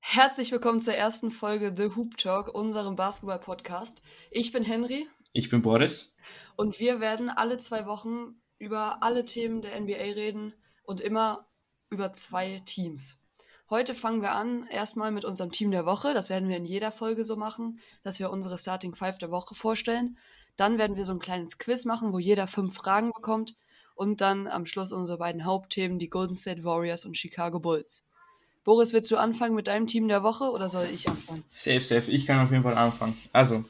Herzlich willkommen zur ersten Folge The Hoop Talk, unserem Basketball-Podcast. Ich bin Henry. Ich bin Boris. Und wir werden alle zwei Wochen über alle Themen der NBA reden und immer über zwei Teams. Heute fangen wir an erstmal mit unserem Team der Woche. Das werden wir in jeder Folge so machen, dass wir unsere Starting Five der Woche vorstellen. Dann werden wir so ein kleines Quiz machen, wo jeder fünf Fragen bekommt. Und dann am Schluss unsere beiden Hauptthemen, die Golden State Warriors und Chicago Bulls. Boris, willst du anfangen mit deinem Team der Woche oder soll ich anfangen? Safe, safe. Ich kann auf jeden Fall anfangen. Also,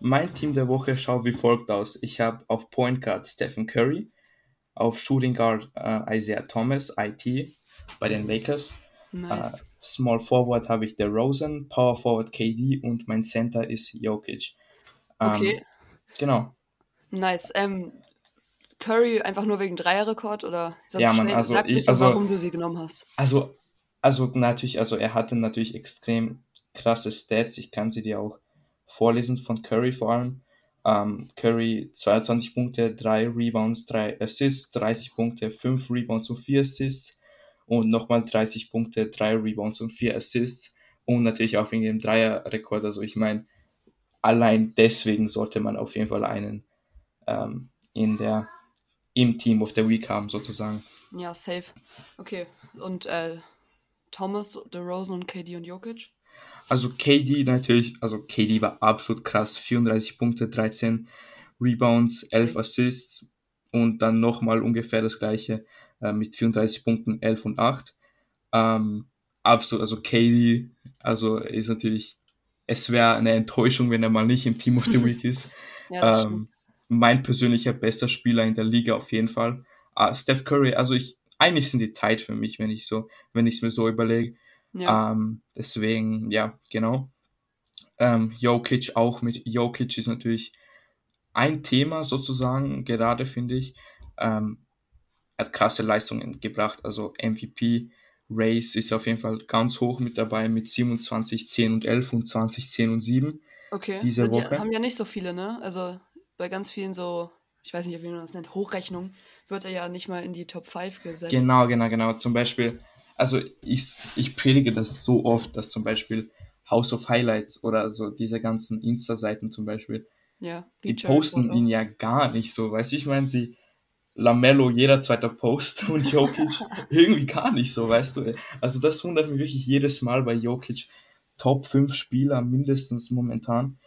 mein Team der Woche schaut wie folgt aus. Ich habe auf Point Guard Stephen Curry, auf Shooting Guard äh, Isaiah Thomas, IT, bei den Lakers. Nice. Äh, Small Forward habe ich der Rosen, Power Forward KD und mein Center ist Jokic. Ähm, Okay, Genau. nice. Ähm, Curry einfach nur wegen Dreierrekord oder sonst Ja, schnell- also sag ich- also- warum du sie genommen hast. Also, also natürlich, also er hatte natürlich extrem krasse Stats. Ich kann sie dir auch vorlesen von Curry vor allem. Ähm, Curry 22 Punkte, 3 Rebounds, 3 Assists, 30 Punkte, 5 Rebounds und 4 Assists und nochmal 30 Punkte, 3 Rebounds und 4 Assists und natürlich auch wegen dem Dreierrekord. Also ich meine, allein deswegen sollte man auf jeden Fall einen ähm, in der im Team of the Week haben sozusagen. Ja, safe. Okay. Und äh, Thomas, DeRozan und KD und Jokic? Also KD natürlich, also KD war absolut krass. 34 Punkte, 13 Rebounds, 11 Same. Assists und dann nochmal ungefähr das gleiche äh, mit 34 Punkten, 11 und 8. Ähm, absolut, also KD, also ist natürlich, es wäre eine Enttäuschung, wenn er mal nicht im Team of the Week ist. Ja, ähm, mein persönlicher bester Spieler in der Liga auf jeden Fall. Ah, Steph Curry, also ich, eigentlich sind die tight für mich, wenn ich so, wenn ich es mir so überlege. Ja. Ähm, deswegen, ja, genau. Ähm, Jokic auch mit Jokic ist natürlich ein Thema sozusagen, gerade finde ich. Ähm, er hat krasse Leistungen gebracht, also MVP Race ist auf jeden Fall ganz hoch mit dabei mit 27, 10 und 11 und 20, 10 und 7. Okay. diese ja, Woche. haben ja nicht so viele, ne? Also bei ganz vielen so, ich weiß nicht, wie man das nennt, Hochrechnung, wird er ja nicht mal in die Top 5 gesetzt. Genau, genau, genau. Zum Beispiel, also ich, ich predige das so oft, dass zum Beispiel House of Highlights oder so diese ganzen Insta-Seiten zum Beispiel, Ja. die Bleacher posten ihn ja gar nicht so. Weißt du, ich meine, sie Lamello jeder zweite Post und Jokic irgendwie gar nicht so, weißt du. Also das wundert mich wirklich jedes Mal bei Jokic. Top 5 Spieler mindestens momentan.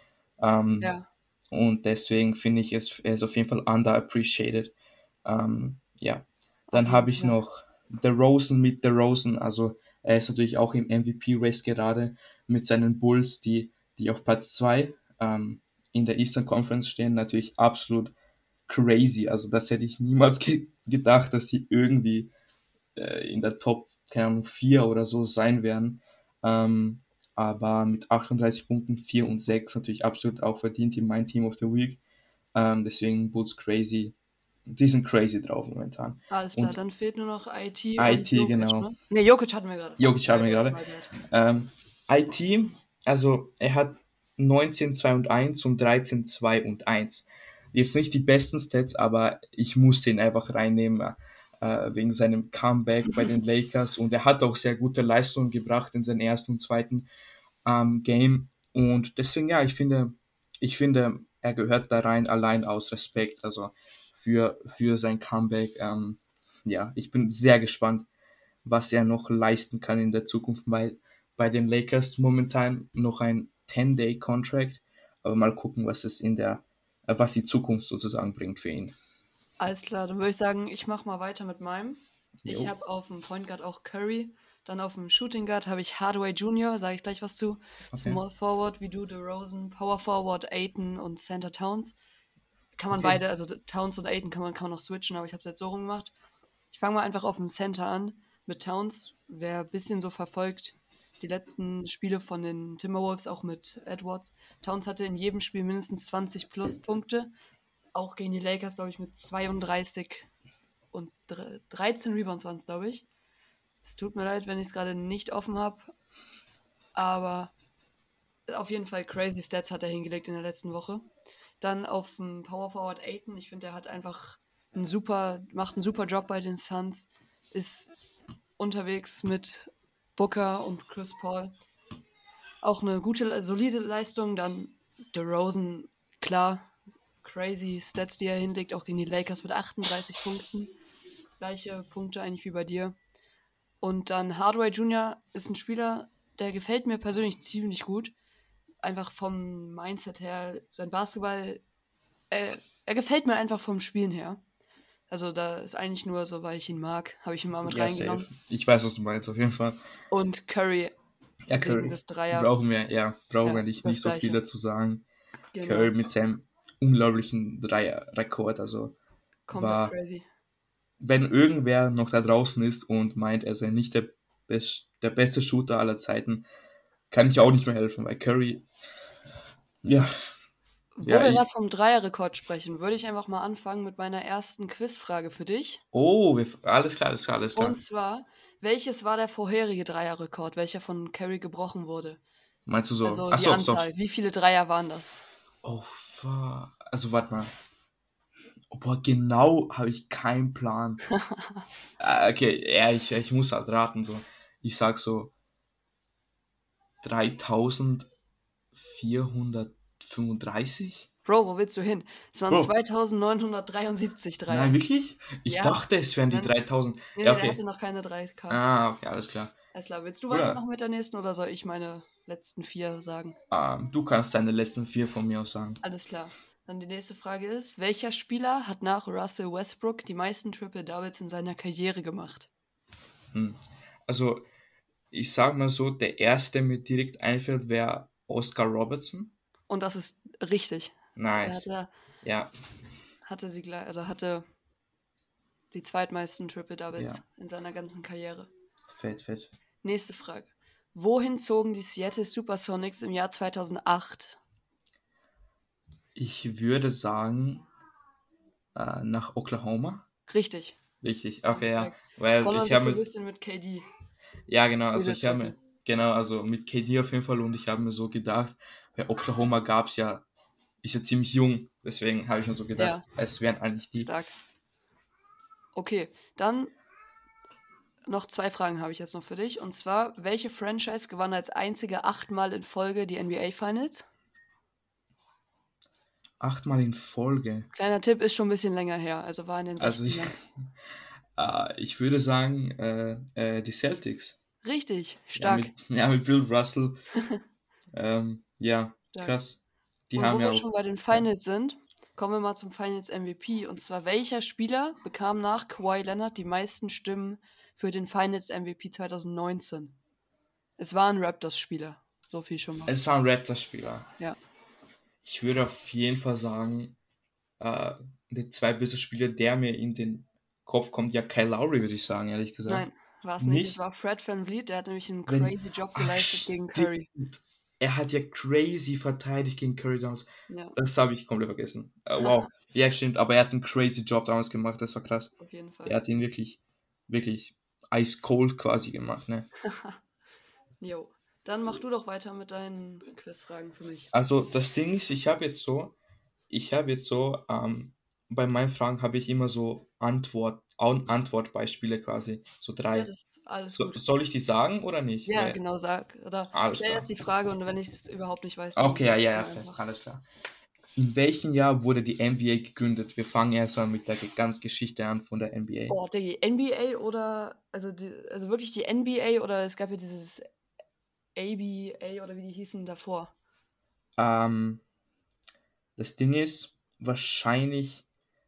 Ähm, Ja. Und deswegen finde ich, es, er ist auf jeden Fall underappreciated. Ähm, ja. Dann habe ich Fall. noch The Rosen mit The Rosen. Also er ist natürlich auch im MVP-Race gerade mit seinen Bulls, die, die auf Platz 2 ähm, in der Eastern Conference stehen. Natürlich absolut crazy. Also das hätte ich niemals ge gedacht, dass sie irgendwie äh, in der Top, keine Ahnung, 4 oder so sein werden. Ähm, aber mit 38 Punkten, 4 und 6 natürlich absolut auch verdient in mein Team of the Week. Ähm, deswegen Bulls crazy. Die sind crazy drauf momentan. Alles klar, Und- dann fehlt nur noch IT. IT, Jokic, genau. Ne, nee, Jokic hatten wir gerade. Jokic hatten wir gerade. Ähm, IT, also er hat 19, 2 und 1 und 13, 2 und 1. Jetzt nicht die besten Stats, aber ich muss den einfach reinnehmen äh, wegen seinem Comeback bei den Lakers. Und er hat auch sehr gute Leistungen gebracht in seinem ersten und zweiten ähm, Game. Und deswegen ja, ich finde, ich finde, er gehört da rein allein aus Respekt, also für, für sein Comeback. Ähm, ja, ich bin sehr gespannt, was er noch leisten kann in der Zukunft, weil bei den Lakers momentan noch ein 10-Day-Contract, aber mal gucken, was es in der, was die Zukunft sozusagen bringt für ihn. Alles klar, dann würde ich sagen, ich mache mal weiter mit meinem. Ich Jo. habe auf dem Point Guard auch Curry. Dann auf dem Shooting Guard habe ich Hardaway Jr., sage ich gleich was zu. Okay. Small Forward wie du, DeRozan, Power Forward, Aiton und Center Towns. Kann man Okay. beide, also Towns und Aiton kann man, man noch switchen, aber ich habe es jetzt so rum gemacht. Ich fange mal einfach auf dem Center an mit Towns. Wer ein bisschen so verfolgt, die letzten Spiele von den Timberwolves, auch mit Edwards. Towns hatte in jedem Spiel mindestens 20 plus Punkte. Auch gegen die Lakers, glaube ich, mit 32 und dre- 13 Rebounds waren es, glaube ich. Es tut mir leid, wenn ich es gerade nicht offen habe. Aber auf jeden Fall crazy Stats hat er hingelegt in der letzten Woche. Dann auf dem Power Forward Aiton. Ich finde, der hat einfach einen super, macht einen super Job bei den Suns. Ist unterwegs mit Booker und Chris Paul. Auch eine gute, solide Leistung. Dann DeRozan, klar, crazy Stats, die er hinlegt, auch gegen die Lakers mit 38 Punkten. Gleiche Punkte eigentlich wie bei dir. Und dann Hardway Jr. ist ein Spieler, der gefällt mir persönlich ziemlich gut. Einfach vom Mindset her, sein Basketball, er, er gefällt mir einfach vom Spielen her. Also da ist eigentlich nur so, weil ich ihn mag, habe ich ihn mal mit Ja, reingenommen. safe. Ich weiß, was du meinst, auf jeden Fall. Und Curry, Ja, Curry. des Dreier. Brauchen wir, ja, brauchen Ja, wir nicht, das nicht so viel dazu sagen. Genau, Curry mit seinem unglaublichen Dreier-Rekord, also komplett war- crazy. wenn irgendwer noch da draußen ist und meint, er sei nicht der, best, der beste Shooter aller Zeiten, kann ich auch nicht mehr helfen, weil Curry, ja, Wo Ja, wir gerade vom Dreierrekord sprechen, würde ich einfach mal anfangen mit meiner ersten Quizfrage für dich. oh, wir, alles klar, alles klar, alles klar. Und zwar, welches war der vorherige Dreierrekord, welcher von Curry gebrochen wurde? Meinst du so? Also Ach die so, so. Anzahl, wie viele Dreier waren das? Oh, fuck. Also, warte mal. Oh, boah, genau habe ich keinen Plan. Ah, okay, ja, ich, ich muss halt raten, so. Ich sag so 3435? Bro, wo willst du hin? Es waren Bro. 2973 Dreier. Nein, wirklich? Ich Ja. dachte, es wären die Nein. 3000. nee, ja, okay. der hatte noch keine 3K. Ah, okay, alles klar. Alles klar, willst du Bruder. weitermachen mit der nächsten oder soll ich meine letzten vier sagen? Ähm, du kannst deine letzten vier von mir aus sagen. Alles klar. Dann die nächste Frage ist, welcher Spieler hat nach Russell Westbrook die meisten Triple-Doubles in seiner Karriere gemacht? Hm. Also, ich sag mal so, der erste, der mir direkt einfällt, wäre Oscar Robertson. Und das ist richtig. Er Nice. hatte, Ja, hatte, die, gle- oder hatte die zweitmeisten Triple-Doubles Ja. in seiner ganzen Karriere. fett, fett. Nächste Frage. Wohin zogen die Seattle Supersonics im Jahr 2008? Ich würde sagen, äh, nach Oklahoma. Richtig. Richtig, okay, ja. Weil Connor ich sich so habe ein bisschen mit KD. ja genau, also ich habe mir, Triple. genau, also mit KD auf jeden Fall und ich habe mir so gedacht, bei Oklahoma gab es ja, ist ja ziemlich jung, deswegen habe ich mir so gedacht, es wären eigentlich die. Stark. Okay, dann noch zwei Fragen habe ich jetzt noch für dich. Und zwar, welche Franchise gewann als einzige achtmal in Folge die NBA Finals? Achtmal in Folge. Kleiner Tipp, ist schon ein bisschen länger her, also war in den 60ern. Also ich, äh, ich würde sagen, äh, äh, die Celtics. Richtig, Ja stark. mit, ja, mit Bill Russell. ähm, ja, Stark. krass. Die Und wo haben ja wir auch. schon bei den Finals sind, kommen wir mal zum Finals MVP. Und zwar, welcher Spieler bekam nach Kawhi Leonard die meisten Stimmen für den Finals MVP 2019? Es war ein Raptors-Spieler. So viel schon mal. Es war ein Raptors-Spieler. Ja. Ich würde auf jeden Fall sagen, äh, der zweitbeste Spieler, der mir in den Kopf kommt, ja, Kyle Lowry, würde ich sagen, ehrlich gesagt. Nein, war es nicht. Nicht? Es war Fred Van Vliet, der hat nämlich einen Wenn- crazy Job Ach, geleistet gegen stimmt. Er hat ja crazy verteidigt gegen Curry damals. Ja, Das habe ich komplett vergessen. Äh, wow. ja, stimmt, aber er hat einen crazy Job damals gemacht, das war krass. auf jeden Fall. Er hat ihn wirklich, wirklich ice cold quasi gemacht, ne? Jo. Dann mach du doch weiter mit deinen Quizfragen für mich. Also das Ding ist, ich habe jetzt so, ich habe jetzt so, ähm, bei meinen Fragen habe ich immer so Antwort, An Antwortbeispiele quasi, so drei. Ja, alles so, soll ich die sagen oder nicht? Ja, Weil- genau, sag. Oder Alles stell erst die Frage und wenn ich es überhaupt nicht weiß, dann Okay, ja, ja, ja, alles klar. In welchem Jahr wurde die NBA gegründet? Wir fangen erst mal mit der ganzen Geschichte an von der NBA. Boah, die NBA oder, also, die, also wirklich die NBA oder es gab ja dieses ABA oder wie die hießen davor. Ähm, das Ding ist, wahrscheinlich,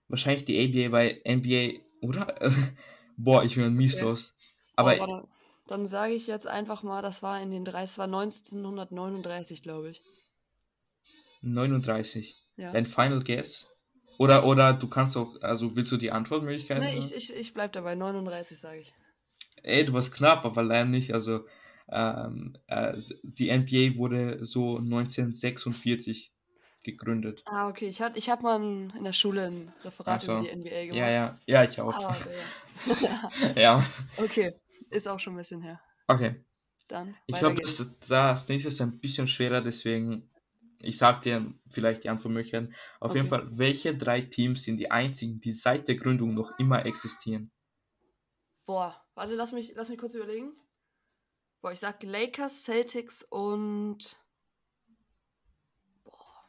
wahrscheinlich die ABA, weil NBA, oder? Boah, ich bin mies Okay. los. Boah, Aber warte, dann sage ich jetzt einfach mal, das war in den 30, es war 1939, glaube ich. 39. Ja. Dein Final Guess? Oder, oder du kannst auch, also willst du die Antwortmöglichkeiten? Nee, ich, ich, ich bleib dabei, 39 sage ich. Ey, du warst knapp, aber leider nicht. Also, ähm, äh, die NBA wurde so 1946 gegründet. Ah, okay, ich hatte ich hab mal in, der Schule ein Referat so. über die NBA gemacht. Ja, ja, ja, ich auch. Ah, ja. ja, okay, ist auch schon ein bisschen her. okay. Dann, Ich glaube, das, das nächste ist ein bisschen schwerer, deswegen ich sag dir vielleicht die Antwortmöglichkeiten. Auf Okay. jeden Fall, welche drei Teams sind die einzigen, die seit der Gründung noch immer existieren? Boah, warte, lass mich, lass mich kurz überlegen. Boah, ich sag Lakers, Celtics und. Boah.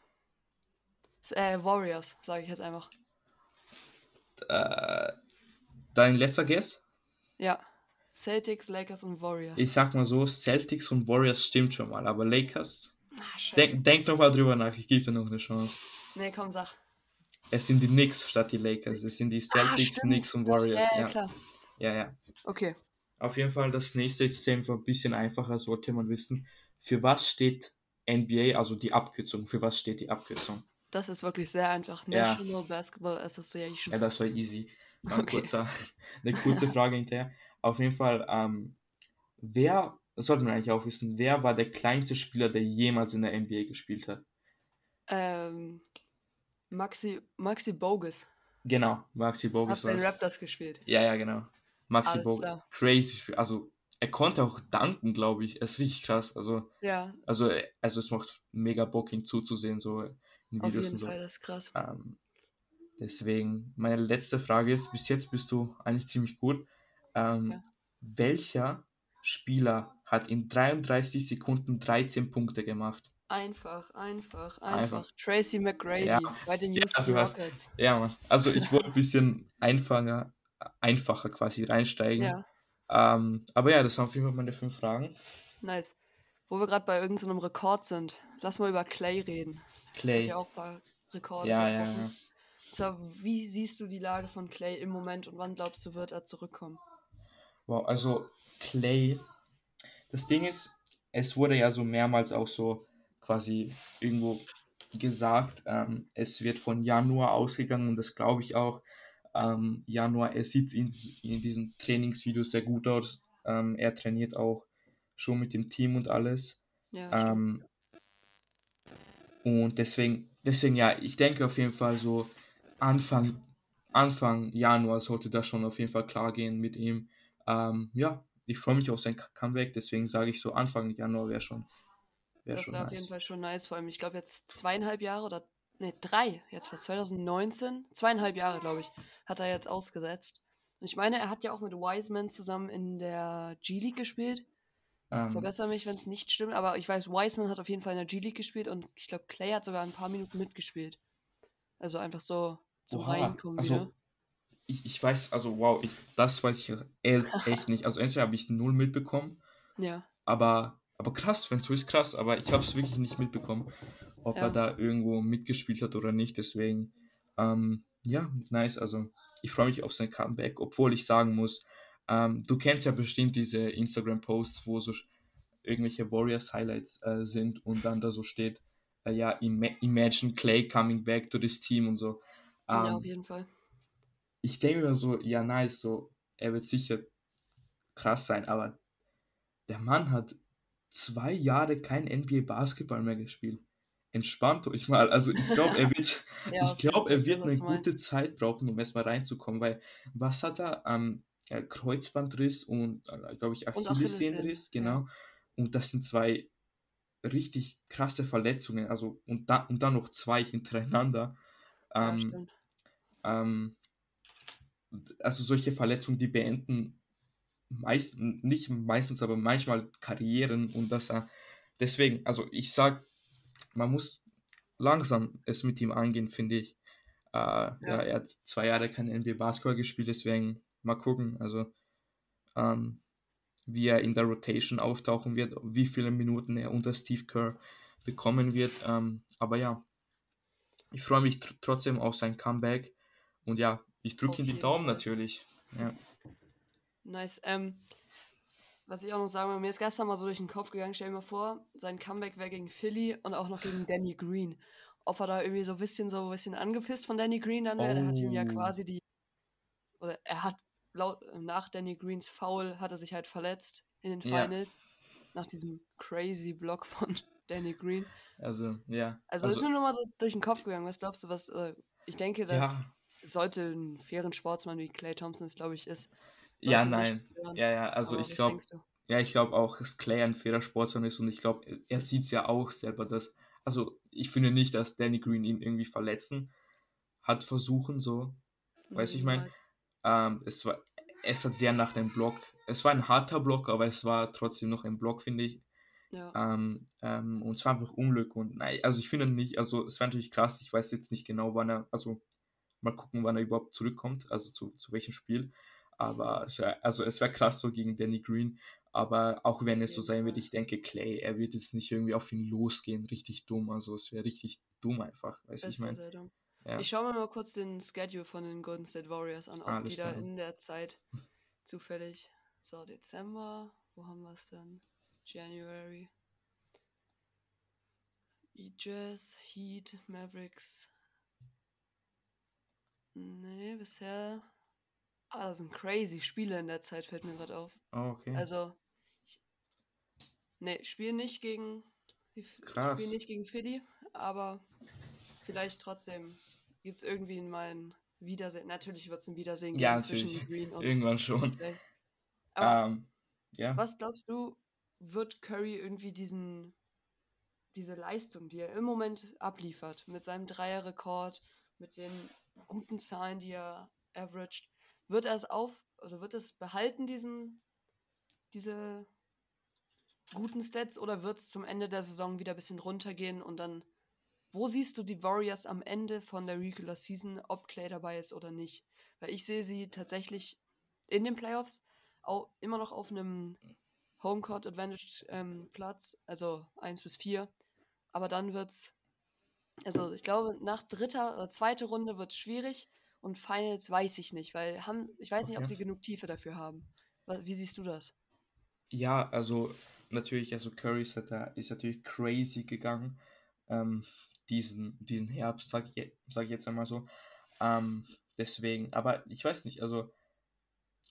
S- Äh, Warriors, sage ich jetzt einfach. Äh, dein letzter Guess? Ja. Celtics, Lakers und Warriors. Ich sag mal so, Celtics und Warriors stimmt schon mal, aber Lakers, ah, scheiße. denk, denk noch mal drüber nach, ich gebe dir noch eine Chance. nee, komm, sag. Es sind die Knicks statt die Lakers, es sind die Celtics, stimmt. Knicks und Warriors. Ja, ja, Ja, klar. ja, ja. Okay. Auf jeden Fall, das nächste ist einfach ein bisschen einfacher, sollte man wissen. Für was steht NBA, also die Abkürzung, für was steht die Abkürzung? Das ist wirklich sehr einfach. Ja. National Basketball Association. Ja, das war easy. Okay. kurzer, eine kurze Frage hinterher. Auf jeden Fall, ähm, wer, das sollte man eigentlich auch wissen, wer war der kleinste Spieler, der jemals in der NBA gespielt hat? Ähm, Maxi, Maxi Bogus. Genau, Maxi Hat Bogus bei den war Raptors gespielt. Ja, ja, genau. Maxi Alles Bogus. klar. Crazy Spiel. Also, er konnte auch danken, glaube ich. Er ist richtig krass. Also, Ja, also, also es macht mega Bock, ihn zuzusehen, so in auf Videos jeden und so. Fall, das ist krass. Ähm, deswegen, meine letzte Frage ist, bis jetzt bist du eigentlich ziemlich gut. Ähm, Ja. Welcher Spieler hat in 33 Sekunden 13 Punkte gemacht? Einfach, einfach, Einfach. einfach. Tracy McGrady Ja. bei den Ja, Houston hast- Rockets. Ja, Mann. Also ich wollte ein bisschen einfacher, einfacher quasi reinsteigen. Ja, Ähm, aber ja, das waren auf jeden Fall meine fünf Fragen. nice. Wo wir gerade bei irgendeinem Rekord sind, lass mal über Clay reden. Hat Clay. ja auch ein paar Rekorde. Ja, ja, ja. So, wie siehst du die Lage von Clay im Moment und wann glaubst du, wird er zurückkommen? Wow, also Clay, das Ding ist, es wurde ja so mehrmals auch so quasi irgendwo gesagt, ähm, es wird von Januar ausgegangen und das glaube ich auch. Ähm, Januar, er sieht in, in diesen Trainingsvideos sehr gut aus. Ähm, er trainiert auch schon mit dem Team und alles. Ja. Ähm, und deswegen, deswegen ja, ich denke auf jeden Fall so Anfang, Anfang Januar sollte das schon auf jeden Fall klar gehen mit ihm. Ähm, ja, ich freue mich auf sein Comeback, deswegen sage ich so Anfang Januar wäre schon, wäre das wäre auf nice. jeden Fall schon nice. Vor allem, ich glaube, jetzt zweieinhalb Jahre oder, ne, drei, jetzt fast 2019, zweieinhalb Jahre, glaube ich, hat er jetzt ausgesetzt. Und ich meine, er hat ja auch mit Wiseman zusammen in der G-League gespielt. Ähm, Verbessere mich, wenn es nicht stimmt, aber ich weiß, Wiseman hat auf jeden Fall in der G-League gespielt und ich glaube, Clay hat sogar ein paar Minuten mitgespielt. Also einfach so zum Oha, Reinkommen also, wieder. ich, ich weiß, also wow, ich, das weiß ich echt nicht. Also entweder habe ich null mitbekommen, Ja, aber, aber krass, wenn es so ist, krass, aber ich habe es wirklich nicht mitbekommen, ob Ja. er da irgendwo mitgespielt hat oder nicht. Deswegen, ähm, ja, nice. Also ich freue mich auf sein Comeback, obwohl ich sagen muss, ähm, du kennst ja bestimmt diese Instagram-Posts, wo so irgendwelche Warriors-Highlights äh, sind und dann da so steht, äh, ja, ima imagine Clay coming back to this team und so. ja, Ähm, auf jeden Fall. ich denke mir so, ja, nice, so, er wird sicher krass sein, aber der Mann hat zwei Jahre kein NBA Basketball mehr gespielt. Entspannt euch mal. Also ich glaube, er wird, Ja, ich Fall, er wird eine gute Zeit brauchen, um erstmal reinzukommen, weil was hat er? Ähm, äh, Kreuzbandriss und, äh, glaube ich, Achillessehnenriss, Achillessehnen, genau. Und das sind zwei richtig krasse Verletzungen, also und, da, und dann noch zwei hintereinander. Ja, Ähm, stimmt. ähm, also solche Verletzungen, die beenden meistens, nicht meistens, aber manchmal Karrieren und das, äh, deswegen, also ich sag, man muss langsam es mit ihm angehen, finde ich. Äh, ja. er hat zwei Jahre kein NBA Basketball gespielt, deswegen mal gucken, also ähm, wie er in der Rotation auftauchen wird, wie viele Minuten er unter Steve Kerr bekommen wird. Ähm, aber ja, ich freue mich tr trotzdem auf sein Comeback. Und ja, ich drücke ihm die Daumen Fall. natürlich. Ja. Nice. Ähm, was ich auch noch sagen will, mir ist gestern mal so durch den Kopf gegangen, stell dir mal vor, sein Comeback wäre gegen Philly und auch noch gegen Danny Green. Ob er da irgendwie so ein bisschen so ein bisschen angepisst von Danny Green dann wäre, der hat ihm ja Oh. quasi die, oder er hat laut, nach Danny Greens Foul hat er sich halt verletzt in den Ja. Finals, nach diesem crazy Block von Danny Green. Also, ja. Also, ist mir nur mal so durch den Kopf gegangen, was glaubst du, was, äh, ich denke, dass ja, sollte ein fairen Sportsmann wie Clay Thompson es, glaube ich, ist. ja, nein. Ja, ja, also Aber ich glaube, ja, ich glaube auch, dass Clay ein fairer Sportsmann ist und ich glaube, er sieht es ja auch selber, dass, also ich finde nicht, dass Danny Green ihn irgendwie verletzen hat versuchen, so. Weiß ich mein. Ähm, es war, es hat sehr nach dem Block. Es war ein harter Block, aber es war trotzdem noch ein Block, finde ich. Ja. Ähm, ähm, und es war einfach Unglück und nein, also ich finde nicht, also es wäre natürlich krass, ich weiß jetzt nicht genau, wann er, also mal gucken, wann er überhaupt zurückkommt, also zu, zu welchem Spiel. Aber also es wäre krass so gegen Danny Green. Aber auch wenn es so sein wird, ich denke, Clay, er wird jetzt nicht irgendwie auf ihn losgehen, richtig dumm. Also es wäre richtig dumm einfach, weiß Das ich meine. Ja. Ich schaue mir mal kurz den Schedule von den Golden State Warriors an, ob Alles die da in der Zeit zufällig. So, Dezember, wo haben wir es denn? January. Jazz, Heat, Mavericks. Nee, bisher. Ah, das sind crazy Spiele in der Zeit, fällt mir gerade auf. Oh, okay. Also, ich, nee, spielen nicht gegen, Krass. spielen nicht gegen Philly, aber vielleicht trotzdem gibt es irgendwie mal ein Wiedersehen. Natürlich wird es ein Wiedersehen ja, geben zwischen natürlich. Green und Irgendwann schon. Aber Ähm, ja. was glaubst du, wird Curry irgendwie diesen, diese Leistung, die er im Moment abliefert, mit seinem Dreierrekord, mit den guten Zahlen, die er averaged, wird er es auf, oder wird es behalten, diesen, diese guten Stats, oder wird es zum Ende der Saison wieder ein bisschen runtergehen und dann, wo siehst du die Warriors am Ende von der Regular Season, ob Clay dabei ist oder nicht? Weil ich sehe sie tatsächlich in den Playoffs auch immer noch auf einem Homecourt Advantage ähm, Platz, also 1 bis 4. Aber dann wird's, also ich glaube, nach dritter oder zweite Runde wird es schwierig und Finals weiß ich nicht, weil haben, ich weiß nicht, ob Okay. sie genug Tiefe dafür haben. Wie siehst du das? Ja, also natürlich, also Curry ist, halt da, ist natürlich crazy gegangen. Ähm, diesen, diesen Herbst, sag ich, sag ich jetzt einmal so. Ähm, deswegen, aber ich weiß nicht, also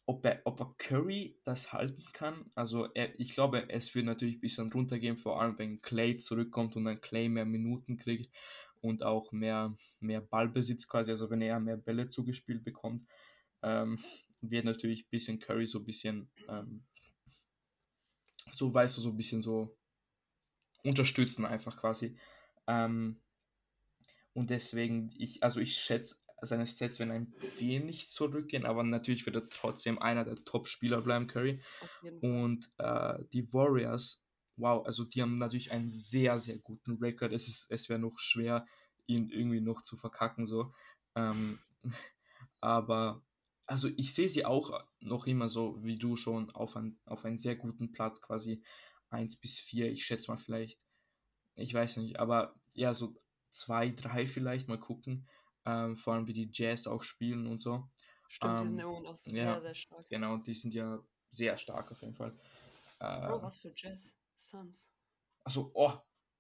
ob er, ob er Curry das halten kann. Also er, ich glaube, es wird natürlich ein bisschen runtergehen, vor allem wenn Clay zurückkommt und dann Clay mehr Minuten kriegt und auch mehr, mehr Ballbesitz quasi, also wenn er mehr Bälle zugespielt bekommt, ähm, wird natürlich ein bisschen Curry so ein bisschen, ähm, so weißt du, so ein bisschen so unterstützen einfach quasi. Ähm, und deswegen, ich, also ich schätze, seine Stats werden ein wenig zurückgehen, aber natürlich wird er trotzdem einer der Top-Spieler bleiben, Curry. Und äh, die Warriors, wow, also die haben natürlich einen sehr, sehr guten Rekord. Es, ist- es wäre noch schwer, ihn irgendwie noch zu verkacken, so. Ähm, aber, also ich sehe sie auch noch immer so, wie du schon, auf, ein, auf einen sehr guten Platz, quasi 1 bis 4, ich schätze mal vielleicht, ich weiß nicht, aber ja, so 2, 3 vielleicht, mal gucken. Ähm, vor allem wie die Jazz auch spielen und so. Stimmt, die sind ähm, immer noch sehr, ja. sehr stark. Genau, die sind ja sehr stark auf jeden Fall. Äh, Bro, was für Jazz? Suns. also, oh,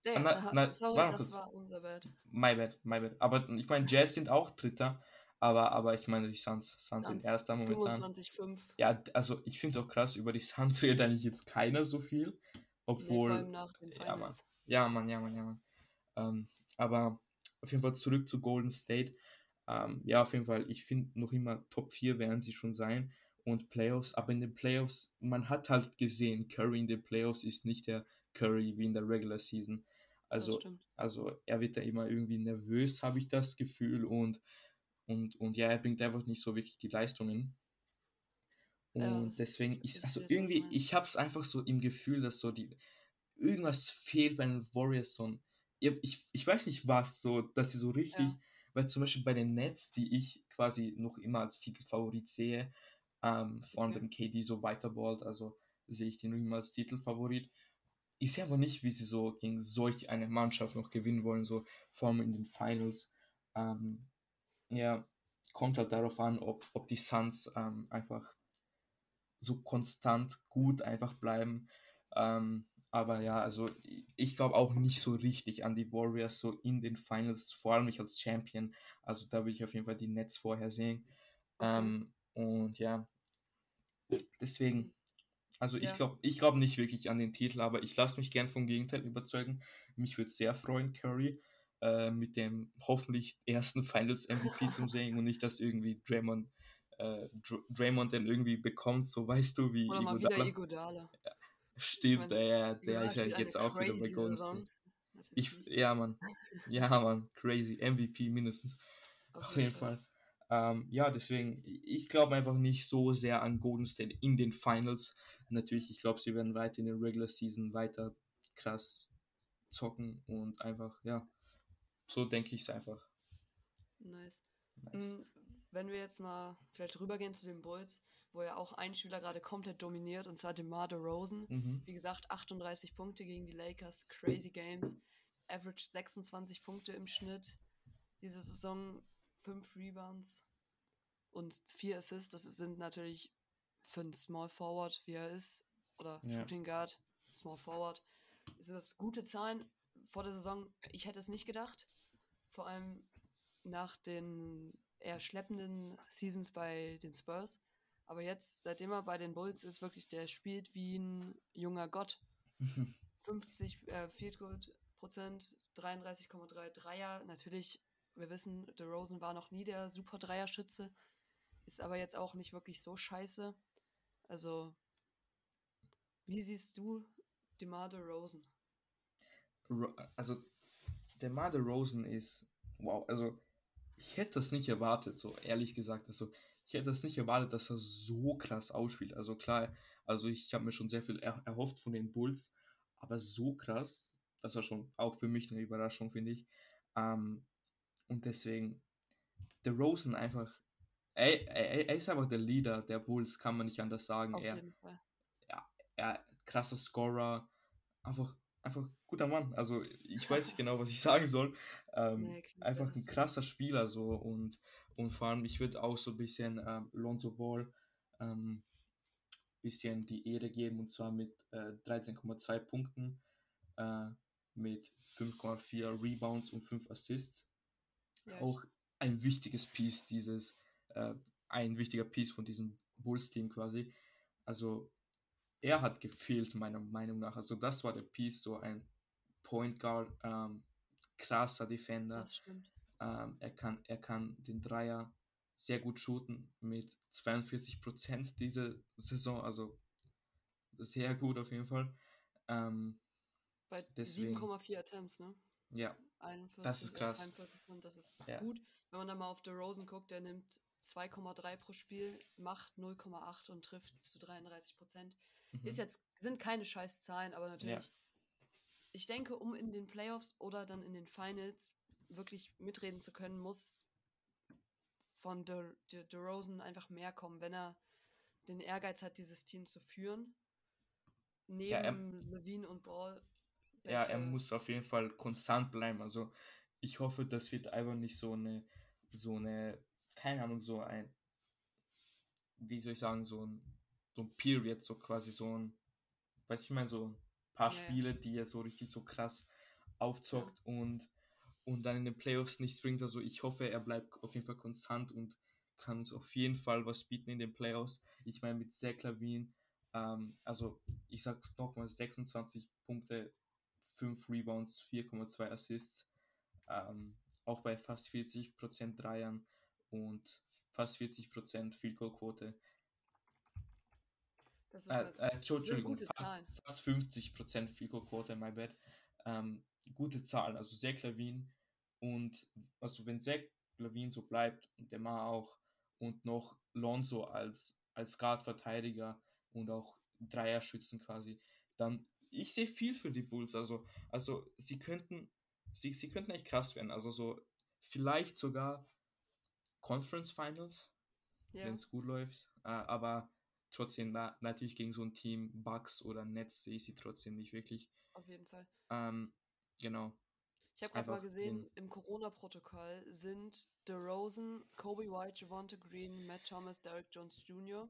Damn, na- na, sorry, warte das kurz. war unser Bad. my bad, my bad. Aber ich meine, Jazz sind auch Dritter, aber, aber ich meine, die Suns, Suns sind Erster momentan. 25,5. Ja, also ich finde es auch krass, über die Suns redet eigentlich jetzt keiner so viel, Nee, obwohl, den ja, Mann. Ja, Mann, ja, Mann, ja, Mann. Ähm, aber auf jeden Fall zurück zu Golden State. Ähm, ja, auf jeden Fall, ich finde noch immer Top 4 werden sie schon sein und Playoffs, aber in den Playoffs, man hat halt gesehen, Curry in den Playoffs ist nicht der Curry wie in der Regular Season. Also, also er wird da immer irgendwie nervös, habe ich das Gefühl und, und, und ja, er bringt einfach nicht so wirklich die Leistungen. Und Ja, deswegen ich ist, also irgendwie, ich habe es einfach so im Gefühl, dass so die, irgendwas fehlt bei den Warriors so ein, ich, ich, weiß nicht was, so, dass sie so richtig, Ja. weil zum Beispiel bei den Nets, die ich quasi noch immer als Titelfavorit sehe, ähm, vor allem wenn KD so weiterballt, also sehe ich die noch immer als Titelfavorit. Ich sehe aber nicht, wie sie so gegen solch eine Mannschaft noch gewinnen wollen, so vor allem in den Finals. Ähm, ja, kommt halt darauf an, ob, ob die Suns ähm, einfach so konstant gut einfach bleiben. Ähm, aber ja, also ich- ich glaube auch nicht so richtig an die Warriors so in den Finals, vor allem nicht als Champion. Also da will ich auf jeden Fall die Nets vorher sehen. Okay. Ähm, und ja, deswegen, also ich Ja. glaube ich glaub nicht wirklich an den Titel, aber ich lasse mich gern vom Gegenteil überzeugen. Mich würde sehr freuen, Curry äh, mit dem hoffentlich ersten Finals MVP zum sehen und nicht, dass irgendwie Draymond, äh, Dr Draymond den irgendwie bekommt, so weißt du, wie Oder mal wieder. Igodala. Stimmt, meine, der, der Iguodala ist ja jetzt auch wieder bei Golden. State. Ich, ja, Mann. Ja, Mann. Crazy. MVP mindestens. Auf, Auf jeden Fall. Fall. Ähm, ja, deswegen, ich glaube einfach nicht so sehr an Golden State in den Finals. Natürlich, ich glaube, sie werden weiter in der Regular Season weiter krass zocken und einfach, ja, so denke ich es einfach. Nice. nice. Mm, wenn wir jetzt mal vielleicht rübergehen zu den Bulls, wo ja auch ein Spieler gerade komplett dominiert, und zwar DeMar DeRozan. Mhm. Wie gesagt, 38 Punkte gegen die Lakers, crazy Games. Average 26 Punkte im Schnitt. Diese Saison 5 Rebounds und 4 Assists. Das sind natürlich für einen Small Forward, wie er ist, oder ja. Shooting Guard, Small Forward, sind das gute Zahlen vor der Saison. Ich hätte es nicht gedacht. Vor allem nach den eher schleppenden Seasons bei den Spurs. Aber jetzt, seitdem er bei den Bulls ist, wirklich, der spielt wie ein junger Gott. 50 äh, Field Goal Prozent, 33,3 Dreier. Natürlich, wir wissen, DeRozan war noch nie der super Dreierschütze, ist aber jetzt auch nicht wirklich so scheiße. Also, wie siehst du DeMar DeRozan? Also, DeMar DeRozan ist, wow, also ich hätte das nicht erwartet, so ehrlich gesagt. Also, ich hätte das nicht erwartet, dass er so krass ausspielt. Also klar, also ich habe mir schon sehr viel er erhofft von den Bulls, aber so krass, das war schon auch für mich eine Überraschung, finde ich. Ähm, und deswegen, der Rosen einfach, er, er, er, ist einfach der Leader der Bulls, kann man nicht anders sagen. Auf er, jeden Fall. Ja, er, krasser Scorer, einfach einfach guter Mann. Also ich weiß nicht genau, was ich sagen soll. Ähm, nee, einfach ein krasser Spieler so und, und vor allem, ich würde auch so ein bisschen ähm, Lonzo Ball ähm, bisschen die Ehre geben und zwar mit äh, 13,2 Punkten, äh, mit 5,4 Rebounds und 5 Assists. Ja, auch ein wichtiges Piece dieses, äh, ein wichtiger Piece von diesem Bulls-Team quasi. Also er hat gefehlt, meiner Meinung nach. Also das war der Piece, so ein Point Guard, ähm, krasser Defender. Das stimmt. Ähm, er, kann, er kann den Dreier sehr gut shooten mit 42 Prozent diese Saison, also sehr gut auf jeden Fall. Ähm, Bei 7,4 Attempts, ne? Ja, 41, das ist krass. 42, das ist ja. gut. Wenn man dann mal auf The Rosen guckt, der nimmt 2,3 pro Spiel, macht 0,8 und trifft zu 33 Prozent. Mhm. Ist jetzt, sind keine scheiß Zahlen, aber natürlich. Ja. Ich denke, um in den Playoffs oder dann in den Finals wirklich mitreden zu können, muss von De, De, DeRozan einfach mehr kommen, wenn er den Ehrgeiz hat, dieses Team zu führen. Neben ja, er, Levine und Ball. Ja, er muss auf jeden Fall konstant bleiben. Also ich hoffe, das wird einfach nicht so eine, so eine, keine Ahnung, so ein, wie soll ich sagen, so ein so ein Period, so quasi so ein, weiß ich meine, so ein paar ja, Spiele, die er so richtig so krass aufzockt ja. und, und dann in den Playoffs nichts bringt. Also ich hoffe, er bleibt auf jeden Fall konstant und kann uns auf jeden Fall was bieten in den Playoffs. Ich meine, mit Zach Lavin, ähm, also ich sag's nochmal, 26 Punkte, 5 Rebounds, 4,2 Assists, ähm, auch bei fast 40% Dreiern und fast 40% Field Goal Quote. Das ist äh, halt äh, Entschuldigung, fast, fast 50% Fico Quote, my bad. Ähm, gute Zahlen, also Zach Lavin und also wenn Zach Lavin so bleibt und der mal auch und noch Lonzo als, als Guard-Verteidiger und auch Dreier-Schützen quasi, dann ich sehe viel für die Bulls. Also, also sie könnten, sie, sie könnten echt krass werden. Also so vielleicht sogar Conference Finals, ja. wenn es gut läuft. Äh, aber trotzdem na, natürlich gegen so ein Team, Bucks oder Nets sehe ich sie trotzdem nicht wirklich. Auf jeden Fall. Ähm, genau. Ich habe gerade mal gesehen, im Corona-Protokoll sind DeRozan, Kobe White, Javante Green, Matt Thomas, Derek Jones Jr.,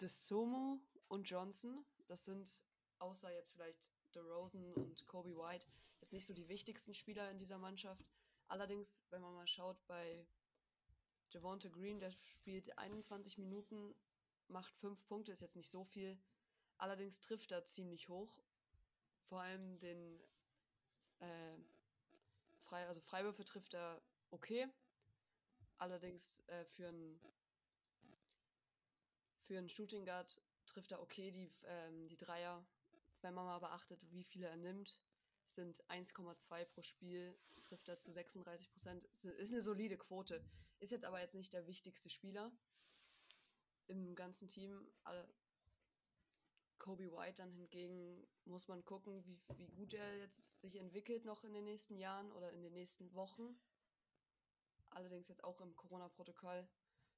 DeSomo und Johnson. Das sind, außer jetzt vielleicht DeRozan und Kobe White, jetzt nicht so die wichtigsten Spieler in dieser Mannschaft. Allerdings, wenn man mal schaut, bei Javante Green, der spielt 21 Minuten macht fünf Punkte, ist jetzt nicht so viel. Allerdings trifft er ziemlich hoch. Vor allem den äh, Frei, also Freiwürfe trifft er okay. Allerdings äh, für einen für einen Shooting Guard trifft er okay die, ähm, die Dreier, wenn man mal beachtet, wie viele er nimmt. sind 1,2 pro Spiel, trifft er zu 36 Prozent. Ist eine solide Quote. Ist jetzt aber jetzt nicht der wichtigste Spieler im ganzen Team. Kobe White dann hingegen muss man gucken, wie, wie gut er jetzt sich entwickelt noch in den nächsten Jahren oder in den nächsten Wochen. Allerdings jetzt auch im Corona-Protokoll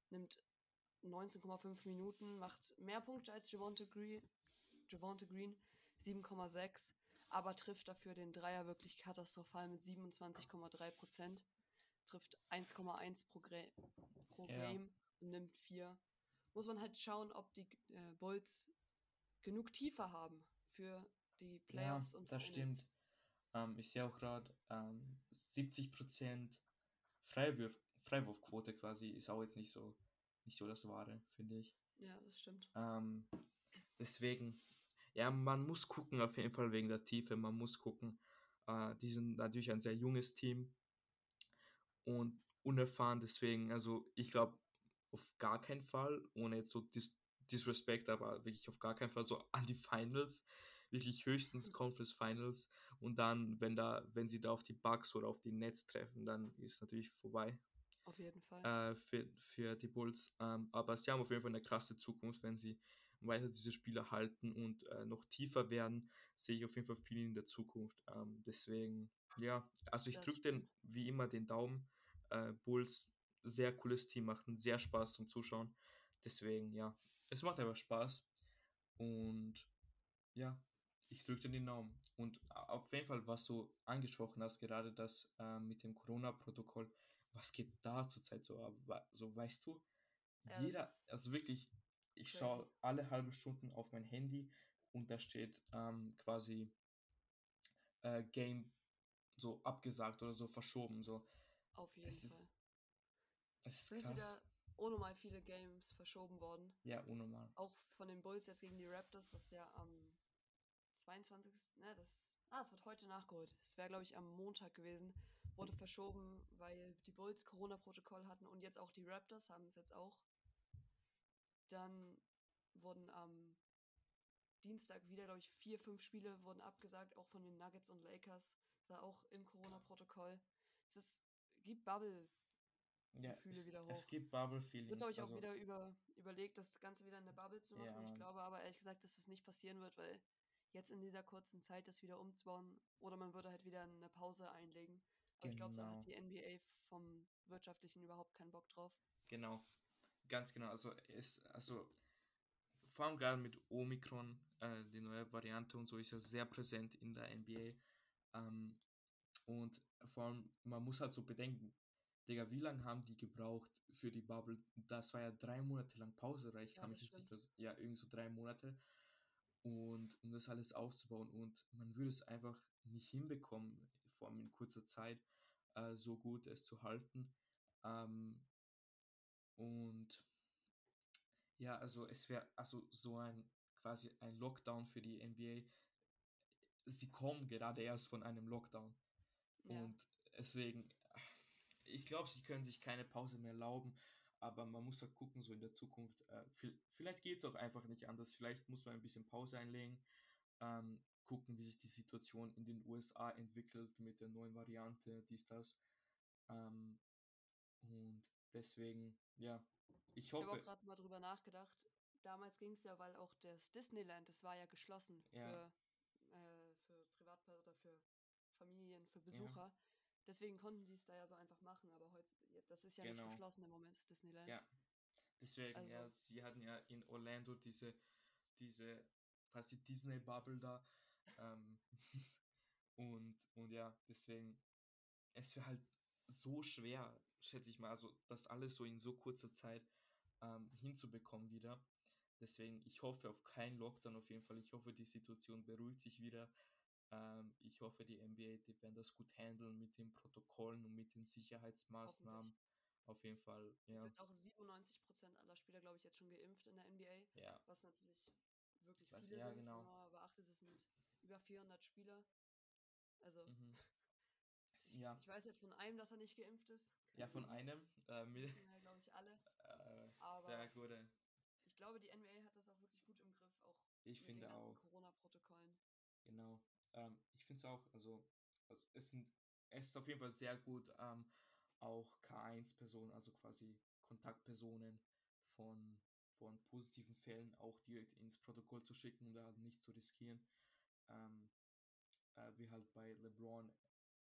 nimmt 19,5 Minuten, macht mehr Punkte als Javonte Green, Javonte Green 7,6, aber trifft dafür den Dreier wirklich katastrophal mit 27,3 Prozent. Trifft 1,1 pro, pro ja. Game und nimmt 4. Muss man halt schauen, ob die äh, Bulls genug Tiefe haben für die Playoffs ja, und das stimmt. Ähm, ich sehe auch gerade ähm, 70 Prozent Freiwurf, Freiwurfquote quasi ist auch jetzt nicht so nicht so das Wahre, finde ich. Ja, das stimmt. Ähm, deswegen, ja, man muss gucken, auf jeden Fall wegen der Tiefe, man muss gucken. Äh, die sind natürlich ein sehr junges Team und unerfahren, deswegen, also ich glaube, auf gar keinen Fall, ohne jetzt so dis Disrespect, aber wirklich auf gar keinen Fall so an die Finals, wirklich höchstens mhm. Conference Finals und dann, wenn da, wenn sie da auf die Bugs oder auf die Nets treffen, dann ist natürlich vorbei. Auf jeden Fall. Äh, für, für die Bulls. Ähm, aber sie haben auf jeden Fall eine krasse Zukunft, wenn sie weiter diese Spieler halten und äh, noch tiefer werden, sehe ich auf jeden Fall viel in der Zukunft. Ähm, deswegen, ja, also ich drücke den wie immer den Daumen. Äh, Bulls, sehr cooles Team, macht einen sehr Spaß zum Zuschauen. Deswegen, ja, es macht einfach Spaß. Und ja, ich drücke den Daumen. Und auf jeden Fall, was du angesprochen hast, gerade das äh, mit dem Corona-Protokoll, was geht da zurzeit so ab? So, weißt du, ja, jeder, also wirklich, ich schaue alle halbe Stunden auf mein Handy und da steht ähm, quasi äh, Game so abgesagt oder so verschoben. So. Auf jeden es Fall. Ist, es sind krass. wieder unnormal viele Games verschoben worden. Ja, unnormal. Auch von den Bulls jetzt gegen die Raptors, was ja am 22. Ne, das, ah, es wird heute nachgeholt. Es wäre, glaube ich, am Montag gewesen. Wurde verschoben, weil die Bulls Corona-Protokoll hatten und jetzt auch die Raptors haben es jetzt auch. Dann wurden am Dienstag wieder, glaube ich, vier, fünf Spiele wurden abgesagt, auch von den Nuggets und Lakers. War auch im Corona-Protokoll. Es ist, gibt Bubble. Ja, es, wieder hoch. es gibt Bubble-Feelings. Wird, glaube ich, auch also, wieder über, überlegt, das Ganze wieder in der Bubble zu machen. Ja, ich glaube aber ehrlich gesagt, dass das nicht passieren wird, weil jetzt in dieser kurzen Zeit das wieder umzubauen oder man würde halt wieder eine Pause einlegen. Aber genau. ich glaube, da hat die NBA vom Wirtschaftlichen überhaupt keinen Bock drauf. Genau, ganz genau. Also es, also vor allem gerade mit Omikron, äh, die neue Variante und so ist ja sehr präsent in der NBA. Ähm, und vor allem, man muss halt so bedenken, Digga, wie lange haben die gebraucht für die Bubble? Das war ja drei Monate lang Pause, ich ja, kann mich jetzt nicht, ja, irgendwie so drei Monate und um das alles aufzubauen und man würde es einfach nicht hinbekommen, vor allem in kurzer Zeit äh, so gut es zu halten. Ähm, und ja, also es wäre also so ein quasi ein Lockdown für die NBA. Sie kommen gerade erst von einem Lockdown. Ja. Und deswegen, ich glaube, sie können sich keine Pause mehr erlauben aber man muss halt gucken, so in der Zukunft, äh, vielleicht geht es auch einfach nicht anders, vielleicht muss man ein bisschen Pause einlegen, ähm, gucken, wie sich die Situation in den USA entwickelt mit der neuen Variante, dies, das. Ähm, und deswegen, ja, ich hoffe. Ich habe auch gerade mal drüber nachgedacht. Damals ging es ja, weil auch das Disneyland, das war ja geschlossen ja. für, äh, für Privatpersonen oder für Familien, für Besucher. Ja. Deswegen konnten sie es da ja so einfach machen, aber heute, das ist ja genau. nicht geschlossen im Moment, Disneyland. Ja, deswegen, also, ja, sie hatten ja in Orlando diese, diese quasi Disney-Bubble da. ähm, und, und ja, deswegen, es wäre halt so schwer, schätze ich mal, also das alles so in so kurzer Zeit ähm, hinzubekommen wieder. Deswegen, ich hoffe auf keinen Lockdown auf jeden Fall. Ich hoffe, die Situation beruhigt sich wieder. Ähm, ich hoffe, die NBA, die werden das gut handeln mit den Protokollen und mit den Sicherheitsmaßnahmen. Auf jeden Fall, ja. Es sind auch 97% aller Spieler, glaube ich, jetzt schon geimpft in der NBA. Ja. Was natürlich wirklich viele ja, sind, genau. wenn man beachtet, es sind über 400 Spieler. Also, mhm. ich, ja. ich weiß jetzt von einem, dass er nicht geimpft ist. Ja, von einem. Äh, ja, glaube ich, alle. Äh, Aber der gute. Ich glaube, die NBA hat das auch wirklich gut im Griff, auch ich mit finde den ganzen Corona-Protokollen. Genau. Ähm, ich finde es auch, also, also es sind, es ist auf jeden Fall sehr gut, ähm, auch K1-Personen, also quasi Kontaktpersonen von, von positiven Fällen auch direkt ins Protokoll zu schicken und da halt nicht zu riskieren. Ähm, äh, wie halt bei LeBron,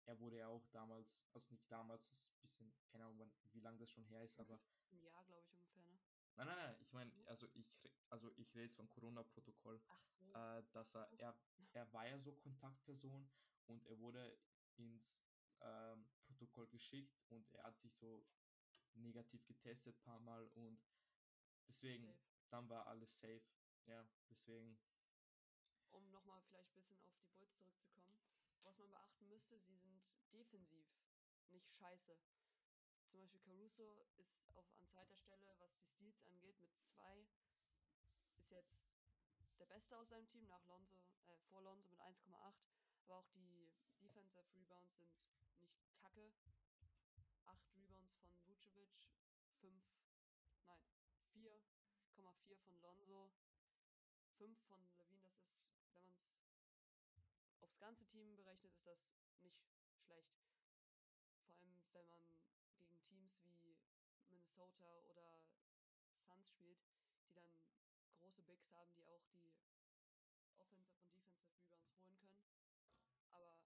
er wurde ja auch damals, also nicht damals, ist ein bisschen, keine Ahnung, wann, wie lange das schon her ist, aber. Jahr, glaube ich, ungefähr, ne? Nein, nein, nein, ich meine, also ich, also ich rede jetzt vom Corona-Protokoll, so. äh, dass er, er, er war ja so Kontaktperson und er wurde ins ähm, Protokoll geschickt und er hat sich so negativ getestet ein paar Mal und deswegen, safe. dann war alles safe. Ja, deswegen. Um nochmal vielleicht ein bisschen auf die Bulls zurückzukommen, was man beachten müsste, sie sind defensiv nicht scheiße. Zum Beispiel Caruso ist auf, an zweiter Stelle, was die Steals angeht, mit zwei. Ist jetzt der Beste aus seinem Team, nach Lonzo, äh, vor Lonzo mit 1,8. Aber auch die Defensive Rebounds sind nicht kacke. Acht Rebounds von Vucevic, fünf, nein, 4,4 von Lonzo, fünf von Levine. Das ist, wenn man es aufs ganze Team berechnet, ist das nicht schlecht. Vor allem, wenn man Teams wie Minnesota oder Suns spielt, die dann große Bigs haben, die auch die Offensive und Defensive Rebounds holen können. Aber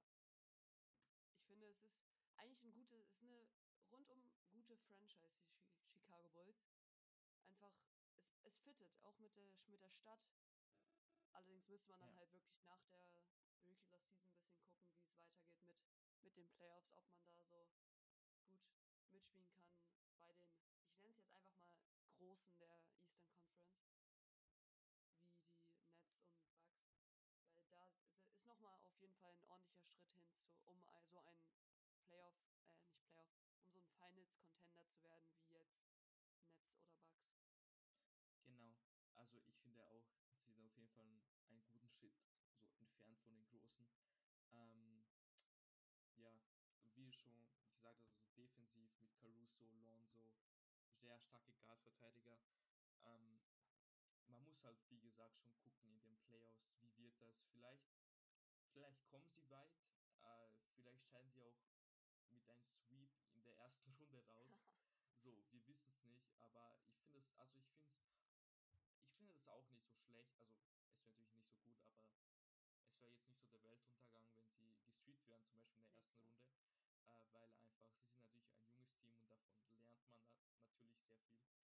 ich finde, es ist eigentlich ein gute, es ist eine rundum gute Franchise, die Chicago Bulls. Einfach, es, es fittet, auch mit der, mit der Stadt. Allerdings müsste man dann ja. halt wirklich nach der Regular Season ein bisschen gucken, wie es weitergeht mit, mit den Playoffs, ob man da so mitspielen kann bei den, ich nenne es jetzt einfach mal Großen der Eastern Conference, wie die Nets und Bucks. Weil da ist, nochmal auf jeden Fall ein ordentlicher Schritt hin, zu, um so ein Playoff, äh, nicht Playoff, um so ein Finals-Contender zu werden, wie jetzt Nets oder Bucks. Genau. Also ich finde auch, sie sind auf jeden Fall einen guten Schritt so entfernt von den Großen. Ähm, ja, wie schon gesagt, also defensiv mit Caruso, Lonzo, sehr starke Guard-Verteidiger. Ähm, man muss halt, wie gesagt, schon gucken in den Playoffs, wie wird das. Vielleicht, vielleicht kommen sie weit, äh, vielleicht scheinen sie auch mit einem Sweep in der ersten Runde raus. so, wir wissen es nicht, aber ich finde es, also ich finde es, weil einfach sie sind natürlich ein junges Team und davon lernt man natürlich sehr viel.